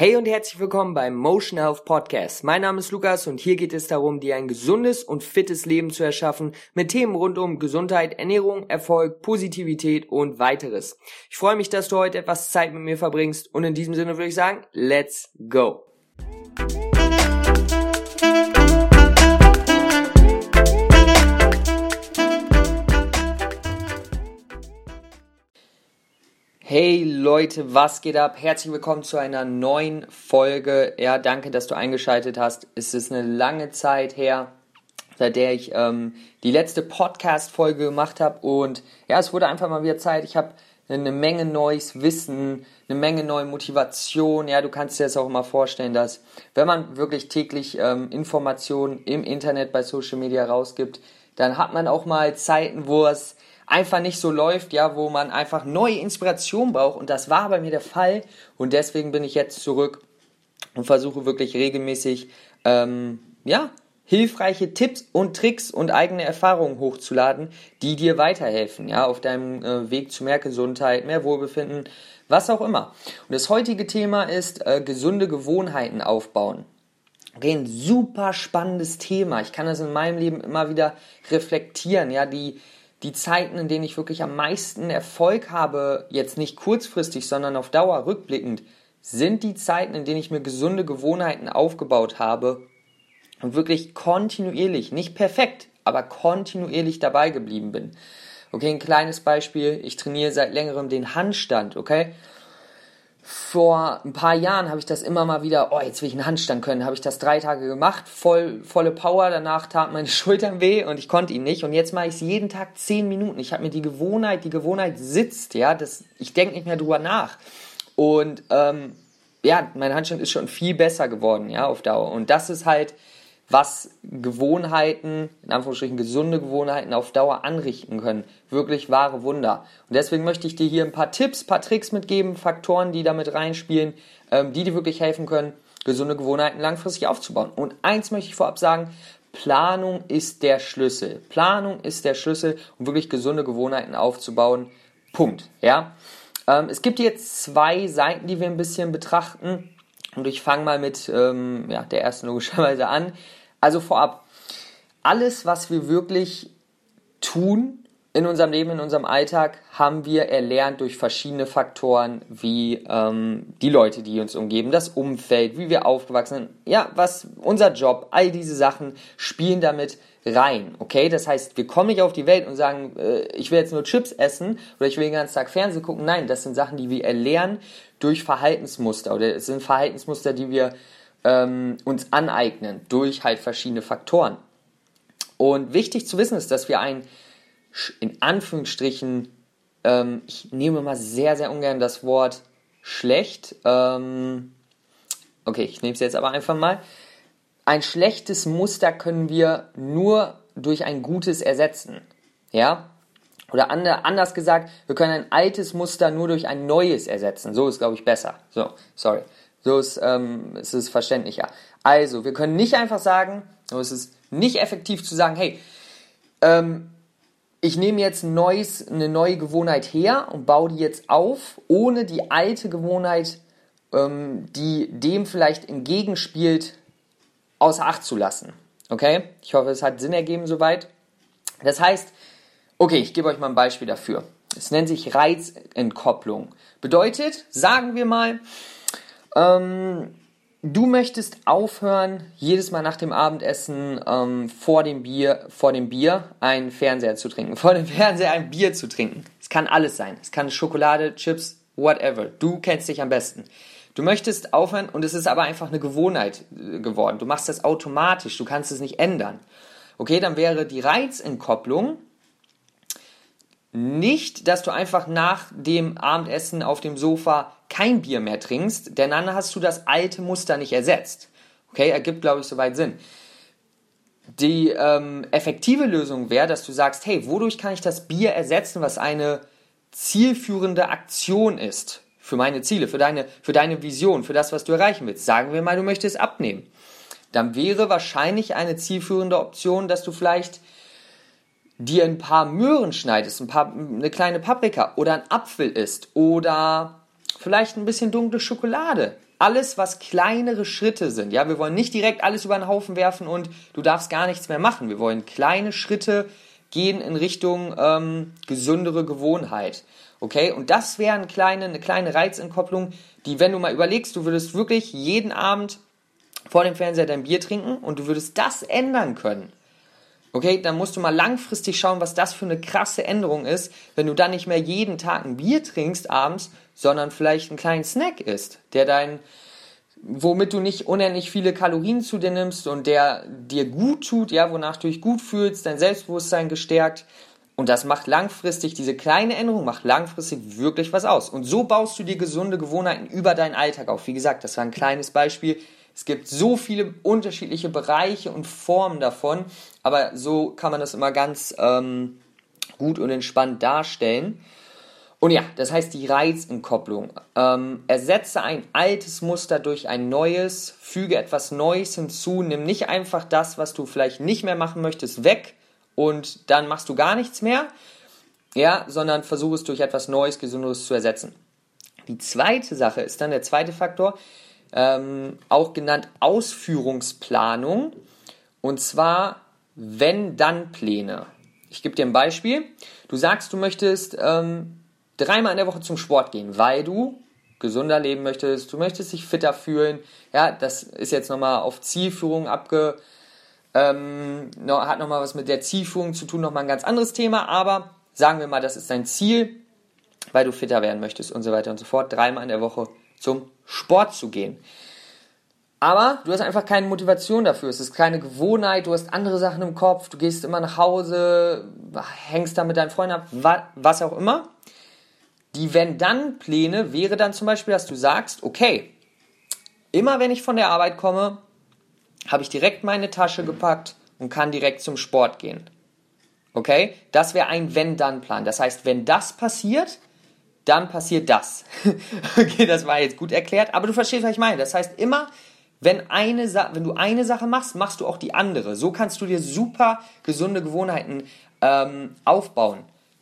Hey und herzlich willkommen beim Motion Health Podcast. Mein Name ist Lukas und hier geht es darum, dir ein gesundes und fittes Leben zu erschaffen mit Themen rund um Gesundheit, Ernährung, Erfolg, Positivität und weiteres. Ich freue mich, dass du heute etwas Zeit mit mir verbringst und in diesem Sinne würde ich sagen, let's go. Hey Leute, was geht ab? Herzlich willkommen zu einer neuen Folge. Ja, danke, dass du eingeschaltet hast. Es ist eine lange Zeit her, seit der ich ähm, die letzte Podcast-Folge gemacht habe. Und ja, es wurde einfach mal wieder Zeit. Ich habe eine Menge neues Wissen, eine Menge neue Motivation. Ja, du kannst dir das auch mal vorstellen, dass wenn man wirklich täglich ähm, Informationen im Internet bei Social Media rausgibt, dann hat man auch mal Zeiten, wo es einfach nicht so läuft, ja, wo man einfach neue Inspiration braucht. Und das war bei mir der Fall. Und deswegen bin ich jetzt zurück und versuche wirklich regelmäßig, ähm, ja, hilfreiche Tipps und Tricks und eigene Erfahrungen hochzuladen, die dir weiterhelfen, ja, auf deinem äh, Weg zu mehr Gesundheit, mehr Wohlbefinden, was auch immer. Und das heutige Thema ist äh, gesunde Gewohnheiten aufbauen. Okay, ein super spannendes Thema. Ich kann das in meinem Leben immer wieder reflektieren, ja, die, die Zeiten, in denen ich wirklich am meisten Erfolg habe, jetzt nicht kurzfristig, sondern auf Dauer rückblickend, sind die Zeiten, in denen ich mir gesunde Gewohnheiten aufgebaut habe und wirklich kontinuierlich, nicht perfekt, aber kontinuierlich dabei geblieben bin. Okay, ein kleines Beispiel, ich trainiere seit längerem den Handstand, okay? Vor ein paar Jahren habe ich das immer mal wieder, oh, jetzt will ich einen Handstand können, habe ich das drei Tage gemacht, voll, volle Power, danach tat meine Schultern weh und ich konnte ihn nicht und jetzt mache ich es jeden Tag zehn Minuten. Ich habe mir die Gewohnheit, die Gewohnheit sitzt, ja, das, ich denke nicht mehr drüber nach. Und ähm, ja, mein Handstand ist schon viel besser geworden, ja, auf Dauer. Und das ist halt was Gewohnheiten, in Anführungsstrichen gesunde Gewohnheiten auf Dauer anrichten können. Wirklich wahre Wunder. Und deswegen möchte ich dir hier ein paar Tipps, paar Tricks mitgeben, Faktoren, die damit reinspielen, ähm, die dir wirklich helfen können, gesunde Gewohnheiten langfristig aufzubauen. Und eins möchte ich vorab sagen, Planung ist der Schlüssel. Planung ist der Schlüssel, um wirklich gesunde Gewohnheiten aufzubauen. Punkt. Ja. Ähm, es gibt jetzt zwei Seiten, die wir ein bisschen betrachten. Und ich fange mal mit ähm, ja, der ersten logischerweise an. Also vorab, alles, was wir wirklich tun in unserem Leben, in unserem Alltag, haben wir erlernt durch verschiedene Faktoren, wie ähm, die Leute, die uns umgeben, das Umfeld, wie wir aufgewachsen sind, ja, was unser Job, all diese Sachen spielen damit rein, okay? Das heißt, wir kommen nicht auf die Welt und sagen, äh, ich will jetzt nur Chips essen oder ich will den ganzen Tag Fernsehen gucken. Nein, das sind Sachen, die wir erlernen durch Verhaltensmuster oder es sind Verhaltensmuster, die wir ähm, uns aneignen durch halt verschiedene Faktoren. Und wichtig zu wissen ist, dass wir ein, in Anführungsstrichen, ähm, ich nehme mal sehr, sehr ungern das Wort schlecht, ähm, okay, ich nehme es jetzt aber einfach mal, ein schlechtes Muster können wir nur durch ein gutes ersetzen. Ja? Oder anders gesagt, wir können ein altes Muster nur durch ein neues ersetzen. So ist, glaube ich, besser. So, sorry. Ist, ähm, ist es verständlicher. Also, wir können nicht einfach sagen, so ist es nicht effektiv zu sagen, hey, ähm, ich nehme jetzt ein neues, eine neue Gewohnheit her und baue die jetzt auf, ohne die alte Gewohnheit, ähm, die dem vielleicht entgegenspielt, außer Acht zu lassen. Okay? Ich hoffe, es hat Sinn ergeben soweit. Das heißt, okay, ich gebe euch mal ein Beispiel dafür. Es nennt sich Reizentkopplung. Bedeutet, sagen wir mal, ähm, du möchtest aufhören, jedes Mal nach dem Abendessen ähm, vor, dem Bier, vor dem Bier einen Fernseher zu trinken. Vor dem Fernseher ein Bier zu trinken. Es kann alles sein. Es kann Schokolade, Chips, whatever. Du kennst dich am besten. Du möchtest aufhören und es ist aber einfach eine Gewohnheit äh, geworden. Du machst das automatisch. Du kannst es nicht ändern. Okay, dann wäre die Reizentkopplung nicht, dass du einfach nach dem Abendessen auf dem Sofa kein Bier mehr trinkst, denn dann hast du das alte Muster nicht ersetzt. Okay, ergibt, glaube ich, soweit Sinn. Die ähm, effektive Lösung wäre, dass du sagst, hey, wodurch kann ich das Bier ersetzen, was eine zielführende Aktion ist für meine Ziele, für deine, für deine Vision, für das, was du erreichen willst. Sagen wir mal, du möchtest abnehmen. Dann wäre wahrscheinlich eine zielführende Option, dass du vielleicht dir ein paar Möhren schneidest, ein paar, eine kleine Paprika oder ein Apfel isst oder vielleicht ein bisschen dunkle Schokolade alles, was kleinere Schritte sind. Ja, wir wollen nicht direkt alles über den Haufen werfen und du darfst gar nichts mehr machen. Wir wollen kleine Schritte gehen in Richtung ähm, gesündere Gewohnheit. Okay, und das wäre eine kleine, eine kleine Reizentkopplung, die, wenn du mal überlegst, du würdest wirklich jeden Abend vor dem Fernseher dein Bier trinken und du würdest das ändern können. Okay, dann musst du mal langfristig schauen, was das für eine krasse Änderung ist, wenn du dann nicht mehr jeden Tag ein Bier trinkst abends, sondern vielleicht einen kleinen Snack isst, der dein, womit du nicht unendlich viele Kalorien zu dir nimmst und der dir gut tut, ja, wonach du dich gut fühlst, dein Selbstbewusstsein gestärkt. Und das macht langfristig, diese kleine Änderung macht langfristig wirklich was aus. Und so baust du dir gesunde Gewohnheiten über deinen Alltag auf. Wie gesagt, das war ein kleines Beispiel. Es gibt so viele unterschiedliche Bereiche und Formen davon, aber so kann man das immer ganz ähm, gut und entspannt darstellen. Und ja, das heißt die Reizentkopplung. Ähm, ersetze ein altes Muster durch ein neues, füge etwas Neues hinzu, nimm nicht einfach das, was du vielleicht nicht mehr machen möchtest, weg und dann machst du gar nichts mehr, ja, sondern versuche es durch etwas Neues, Gesundes zu ersetzen. Die zweite Sache ist dann der zweite Faktor, ähm, auch genannt Ausführungsplanung. Und zwar Wenn-Dann-Pläne. Ich gebe dir ein Beispiel. Du sagst, du möchtest ähm, dreimal in der Woche zum Sport gehen, weil du gesunder leben möchtest, du möchtest dich fitter fühlen. Ja, das ist jetzt nochmal auf Zielführung abge, ähm, hat nochmal was mit der Zielführung zu tun, nochmal ein ganz anderes Thema, aber sagen wir mal, das ist dein Ziel, weil du fitter werden möchtest und so weiter und so fort. Dreimal in der Woche zum Sport zu gehen. Aber du hast einfach keine Motivation dafür. Es ist keine Gewohnheit, du hast andere Sachen im Kopf, du gehst immer nach Hause, hängst da mit deinen Freunden ab, was auch immer. Die Wenn-Dann-Pläne wäre dann zum Beispiel, dass du sagst, okay, immer wenn ich von der Arbeit komme, habe ich direkt meine Tasche gepackt und kann direkt zum Sport gehen. Okay? Das wäre ein Wenn-Dann-Plan. Das heißt, wenn das passiert, dann passiert das. okay, das war jetzt gut erklärt, aber du verstehst, was ich meine. Das heißt, immer, wenn, eine wenn du eine Sache machst, machst du auch die andere. So kannst du dir super gesunde Gewohnheiten ähm, aufbauen.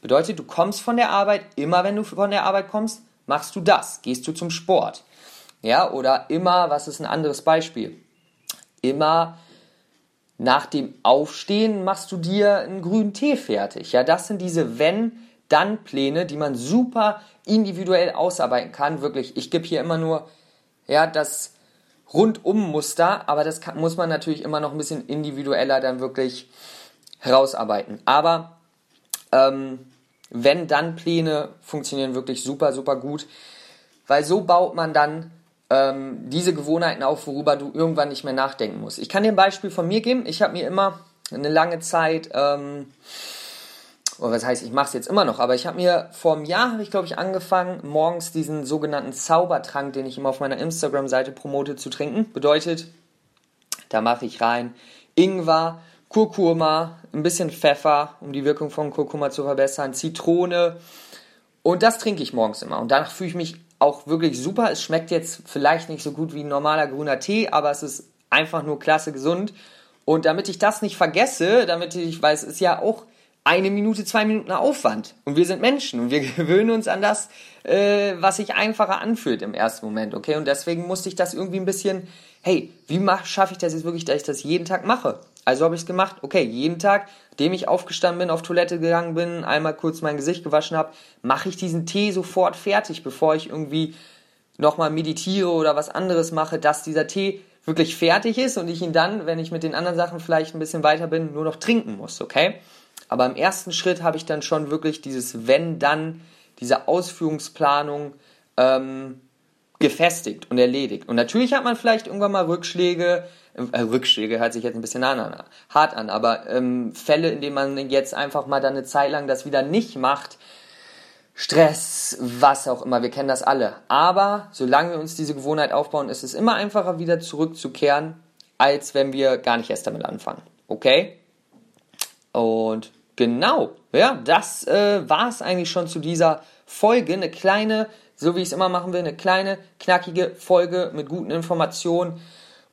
Bedeutet, du kommst von der Arbeit, immer wenn du von der Arbeit kommst, machst du das. Gehst du zum Sport. Ja, oder immer, was ist ein anderes Beispiel? Immer nach dem Aufstehen machst du dir einen grünen Tee fertig. Ja, das sind diese wenn dann Pläne, die man super individuell ausarbeiten kann. Wirklich, ich gebe hier immer nur ja, das Rundum-Muster, aber das kann, muss man natürlich immer noch ein bisschen individueller dann wirklich herausarbeiten. Aber ähm, wenn dann Pläne funktionieren wirklich super, super gut, weil so baut man dann ähm, diese Gewohnheiten auf, worüber du irgendwann nicht mehr nachdenken musst. Ich kann dir ein Beispiel von mir geben. Ich habe mir immer eine lange Zeit ähm, oder was heißt, ich mache es jetzt immer noch, aber ich habe mir vor einem Jahr, habe ich glaube ich angefangen, morgens diesen sogenannten Zaubertrank, den ich immer auf meiner Instagram-Seite promote, zu trinken. Bedeutet, da mache ich rein Ingwer, Kurkuma, ein bisschen Pfeffer, um die Wirkung von Kurkuma zu verbessern, Zitrone und das trinke ich morgens immer. Und danach fühle ich mich auch wirklich super. Es schmeckt jetzt vielleicht nicht so gut wie ein normaler grüner Tee, aber es ist einfach nur klasse gesund. Und damit ich das nicht vergesse, damit ich weiß, es ist ja auch eine Minute, zwei Minuten Aufwand. Und wir sind Menschen und wir gewöhnen uns an das, äh, was sich einfacher anfühlt im ersten Moment, okay? Und deswegen musste ich das irgendwie ein bisschen, hey, wie schaffe ich das jetzt wirklich, dass ich das jeden Tag mache? Also habe ich es gemacht, okay, jeden Tag, dem ich aufgestanden bin, auf Toilette gegangen bin, einmal kurz mein Gesicht gewaschen habe, mache ich diesen Tee sofort fertig, bevor ich irgendwie nochmal meditiere oder was anderes mache, dass dieser Tee wirklich fertig ist und ich ihn dann, wenn ich mit den anderen Sachen vielleicht ein bisschen weiter bin, nur noch trinken muss, okay? Aber im ersten Schritt habe ich dann schon wirklich dieses Wenn, dann, diese Ausführungsplanung ähm, gefestigt und erledigt. Und natürlich hat man vielleicht irgendwann mal Rückschläge, äh, Rückschläge hört sich jetzt ein bisschen an, hart an, aber ähm, Fälle, in denen man jetzt einfach mal dann eine Zeit lang das wieder nicht macht, Stress, was auch immer, wir kennen das alle. Aber solange wir uns diese Gewohnheit aufbauen, ist es immer einfacher wieder zurückzukehren, als wenn wir gar nicht erst damit anfangen. Okay? Und genau, ja, das äh, war es eigentlich schon zu dieser Folge. Eine kleine, so wie ich es immer machen will, eine kleine, knackige Folge mit guten Informationen.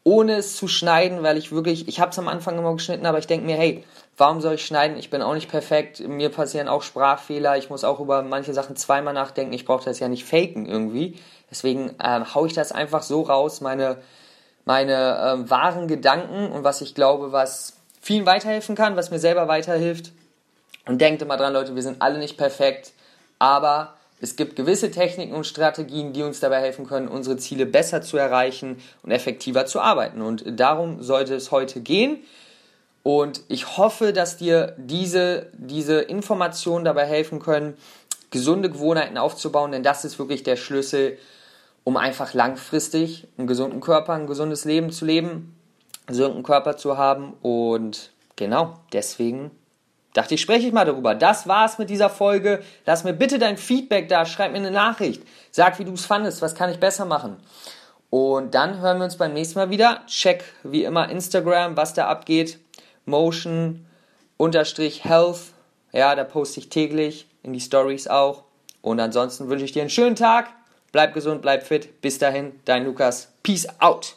ohne es zu schneiden, weil ich wirklich, ich habe es am Anfang immer geschnitten, aber ich denke mir, hey, warum soll ich schneiden? Ich bin auch nicht perfekt, mir passieren auch Sprachfehler, ich muss auch über manche Sachen zweimal nachdenken, ich brauche das ja nicht faken irgendwie. Deswegen ähm, haue ich das einfach so raus, meine, meine ähm, wahren Gedanken und was ich glaube, was vielen weiterhelfen kann, was mir selber weiterhilft. Und denkt immer dran, Leute, wir sind alle nicht perfekt, aber es gibt gewisse Techniken und Strategien, die uns dabei helfen können, unsere Ziele besser zu erreichen und effektiver zu arbeiten. Und darum sollte es heute gehen. Und ich hoffe, dass dir diese, diese Informationen dabei helfen können, gesunde Gewohnheiten aufzubauen, denn das ist wirklich der Schlüssel, um einfach langfristig einen gesunden Körper, ein gesundes Leben zu leben, einen gesunden Körper zu haben. Und genau, deswegen dachte ich, spreche ich mal darüber. Das war's mit dieser Folge. Lass mir bitte dein Feedback da, schreib mir eine Nachricht. Sag, wie du es fandest, was kann ich besser machen. Und dann hören wir uns beim nächsten Mal wieder. Check wie immer Instagram, was da abgeht. Motion unterstrich Health. Ja, da poste ich täglich in die Stories auch. Und ansonsten wünsche ich dir einen schönen Tag. Bleib gesund, bleib fit. Bis dahin, dein Lukas. Peace out.